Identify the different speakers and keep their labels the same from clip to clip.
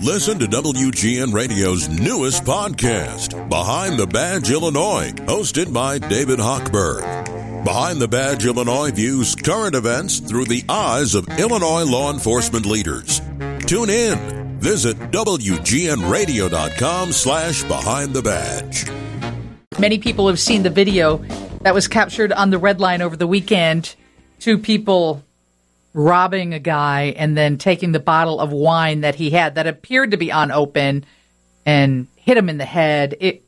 Speaker 1: Listen to WGN Radio's newest podcast, Behind the Badge Illinois, hosted by David Hochberg. Behind the Badge Illinois views current events through the eyes of Illinois law enforcement leaders. Tune in. Visit WGNRadio.com slash Behind the Badge.
Speaker 2: Many people have seen the video that was captured on the red line over the weekend. Two people robbing a guy and then taking the bottle of wine that he had that appeared to be unopened and hit him in the head. It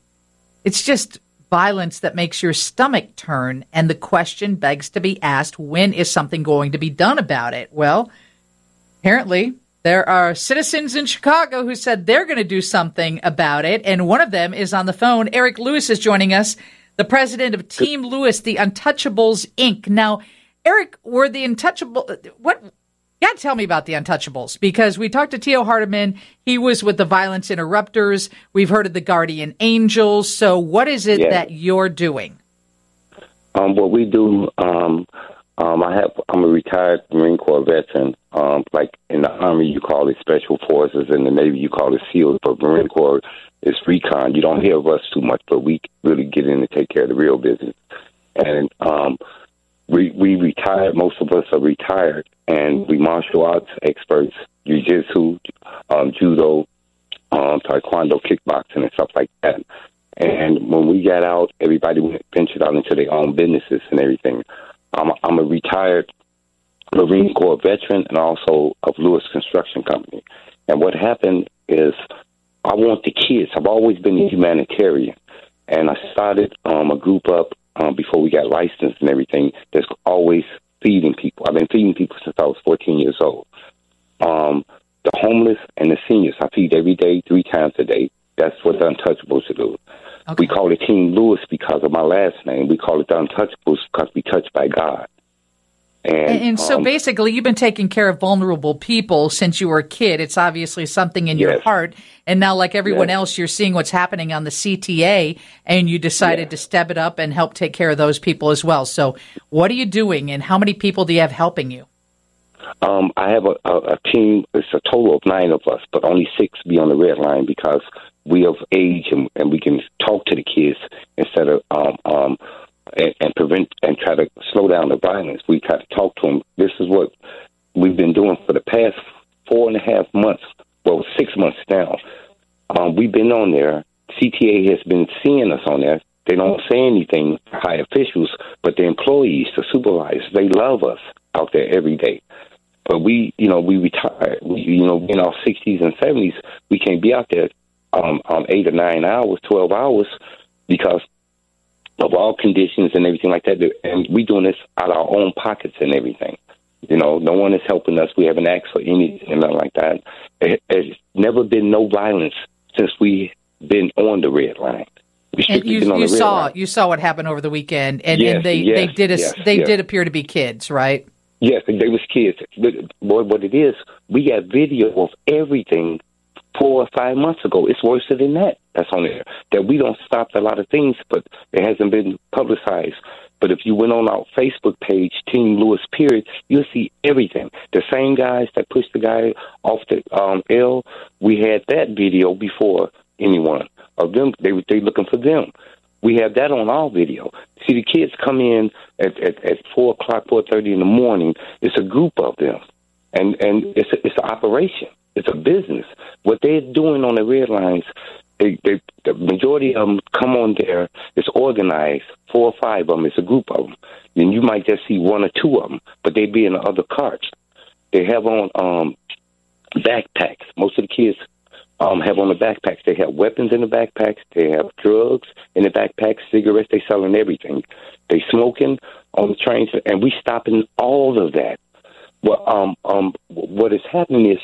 Speaker 2: it's just violence that makes your stomach turn and the question begs to be asked when is something going to be done about it? Well, apparently there are citizens in Chicago who said they're going to do something about it and one of them is on the phone. Eric Lewis is joining us, the president of Team Lewis, the Untouchables Inc. Now, Eric, were the Untouchable what? Yeah, tell me about the Untouchables because we talked to Tio Hardiman. He was with the Violence Interrupters. We've heard of the Guardian Angels. So, what is it
Speaker 3: Yeah.
Speaker 2: that you're doing?
Speaker 3: Um, what we do, um, um, I have. I'm a retired Marine Corps veteran. Um, like in the Army, you call it Special Forces. In the Navy, you call it SEALs. But Marine Corps is recon. You don't hear of us too much, but we really get in and take care of the real business. And um, we we retired. Most of us are retired, and we martial arts experts, jujitsu, um, judo, um, taekwondo, kickboxing, and stuff like that. And when we got out, everybody ventured out into their own businesses and everything. I'm a, I'm a retired Marine Corps veteran and also of Lewis Construction Company. And what happened is, I want the kids. I've always been a humanitarian, and I started um, a group up um, before we got licensed and everything. That's always feeding people. I've been feeding people since I was 14 years old. Um, the homeless and the seniors, I feed every day, three times a day. That's what the Untouchables do. We call it Team Lewis because of my last name. We call it the Untouchables because we touched by God. And,
Speaker 2: And, so
Speaker 3: um,
Speaker 2: basically, you've been taking care of vulnerable people since you were a kid. It's obviously something in your heart. And now, like everyone
Speaker 3: Yes.
Speaker 2: else, you're seeing what's happening on the CTA, and you decided to step it up and help take care of those people as well. So, what are you doing, and how many people do you have helping you?
Speaker 3: Um, I have a, a, a team. It's a total of nine of us, but only six be on the red line because we of age and, and we can talk to the kids instead of um, um, and, and prevent and try to slow down the violence. We try to talk to them. This is what we've been doing for the past four and a half months. Well, six months now. Um, we've been on there. CTA has been seeing us on there. They don't say anything to high officials, but the employees, the supervisors, they love us out there every day. But we, you know, we retired. We, you know, in our sixties and seventies, we can't be out there um, um, eight or nine hours, twelve hours, because of all conditions and everything like that. And we doing this out of our own pockets and everything. You know, no one is helping us. We haven't asked for anything and nothing like that. It's never been no violence since we been on the red line.
Speaker 2: And you, you saw
Speaker 3: line.
Speaker 2: you saw what happened over the weekend, and,
Speaker 3: Yes,
Speaker 2: and they, they did a,
Speaker 3: yes,
Speaker 2: they
Speaker 3: yes.
Speaker 2: did appear to be kids, right?
Speaker 3: Yes, they was kids. But boy, what it is, we got video of everything four or five months ago. It's worse than that. That's on there. That we don't stop a lot of things, but it hasn't been publicized. But if you went on our Facebook page, Team Lewis Period, you'll see everything. The same guys that pushed the guy off the um, L, we had that video before anyone of them. They were they looking for them. We have that on our video. See, the kids come in at at, at four o'clock, four thirty in the morning. It's a group of them, and and it's a, it's an operation. It's a business. What they're doing on the red lines, they, they the majority of them come on there. It's organized. Four or five of them. It's a group of them. And you might just see one or two of them, but they be in the other carts. They have on um backpacks. Most of the kids um, have on the backpacks. They have weapons in the backpacks. They have drugs in the backpacks, cigarettes. They selling everything. They smoking on the trains, and we stopping all of that. Well, um, um, what is happening is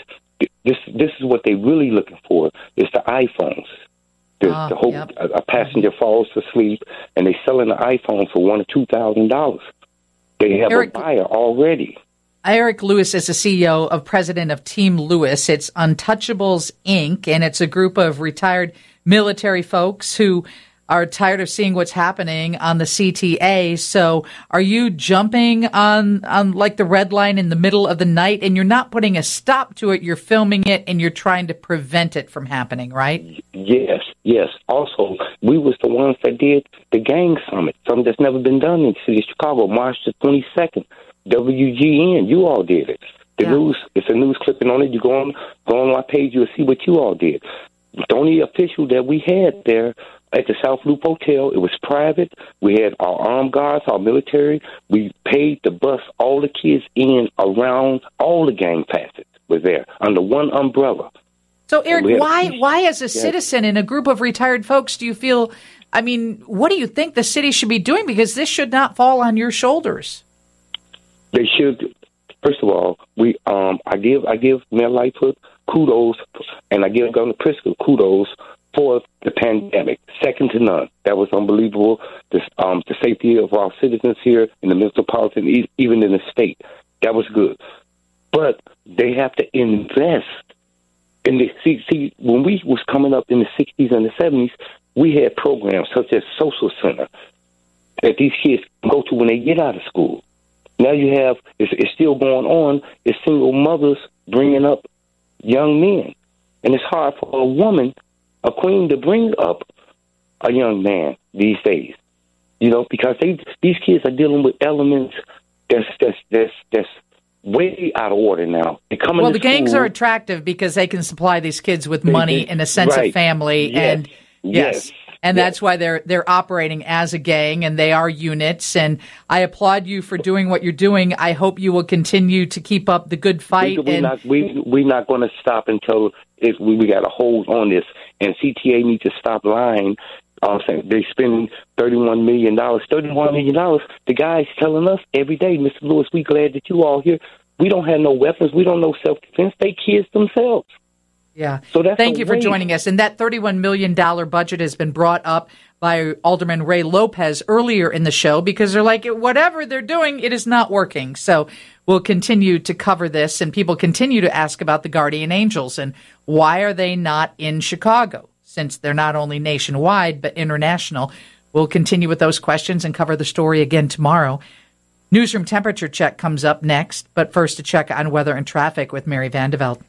Speaker 3: this. This is what they're really looking for is the iPhones. The,
Speaker 2: Ah,
Speaker 3: the whole
Speaker 2: yep.
Speaker 3: a, a passenger falls asleep, and they're selling the iPhone for one or two thousand dollars. They have
Speaker 2: Eric-
Speaker 3: a buyer already.
Speaker 2: Eric Lewis is the CEO of president of Team Lewis. It's Untouchables Inc., and it's a group of retired military folks who are tired of seeing what's happening on the CTA. So are you jumping on, on like the red line in the middle of the night and you're not putting a stop to it? You're filming it and you're trying to prevent it from happening, right?
Speaker 3: Yes, yes. Also, we was the ones that did the gang summit, something that's never been done in the city of Chicago, March the 22nd. WGN, you all did it. The
Speaker 2: Yeah.
Speaker 3: news, it's a news clipping on it. You go on, go on my page, you'll see what you all did. The only official that we had there at the South Loop Hotel, it was private. We had our armed guards, our military. We paid to bus all the kids in around all the gang facets were there under one umbrella.
Speaker 2: So, Eric, why, why, as a citizen in a group of retired folks, do you feel? I mean, what do you think the city should be doing? Because this should not fall on your shoulders.
Speaker 3: They should. First of all, we um, I give I give Mayor Lightfoot kudos, and I give Governor Pritzker kudos for the pandemic, second to none. That was unbelievable. This, um, the safety of our citizens here in the metropolitan, even in the state, that was good. But they have to invest in the see, see when we was coming up in the '60s and the '70s, we had programs such as Social Center that these kids go to when they get out of school. Now you have it's, it's still going on. It's single mothers bringing up young men, and it's hard for a woman, a queen, to bring up a young man these days. You know, because they these kids are dealing with elements that's that's that's that's way out of order now.
Speaker 2: Well, the gangs
Speaker 3: school,
Speaker 2: are attractive because they can supply these kids with money and a sense of family,
Speaker 3: Yes.
Speaker 2: and yes,
Speaker 3: Yes.
Speaker 2: and
Speaker 3: Yes.
Speaker 2: that's why they're they're operating as a gang and they are units. And I applaud you for doing what you're doing. I hope you will continue to keep up the good fight.
Speaker 3: We, we're
Speaker 2: and
Speaker 3: not we we're not going to stop until it, we, we got a hold on this, and CTA needs to stop lying. Um, saying they're spending thirty one million dollars. Thirty one million dollars. The guy's telling us every day, Mr. Lewis. We glad that you all here. We don't have no weapons. We don't know self defense. They kids themselves.
Speaker 2: Yeah.
Speaker 3: So that's
Speaker 2: Thank you for joining us. And that $31 million budget has been brought up by Alderman Ray Lopez earlier in the show because they're like, whatever they're doing, it is not working. So we'll continue to cover this and people continue to ask about the Guardian Angels and why are they not in Chicago since they're not only nationwide but international. We'll continue with those questions and cover the story again tomorrow. Newsroom temperature check comes up next, but first a check on weather and traffic with Mary Van de Velde.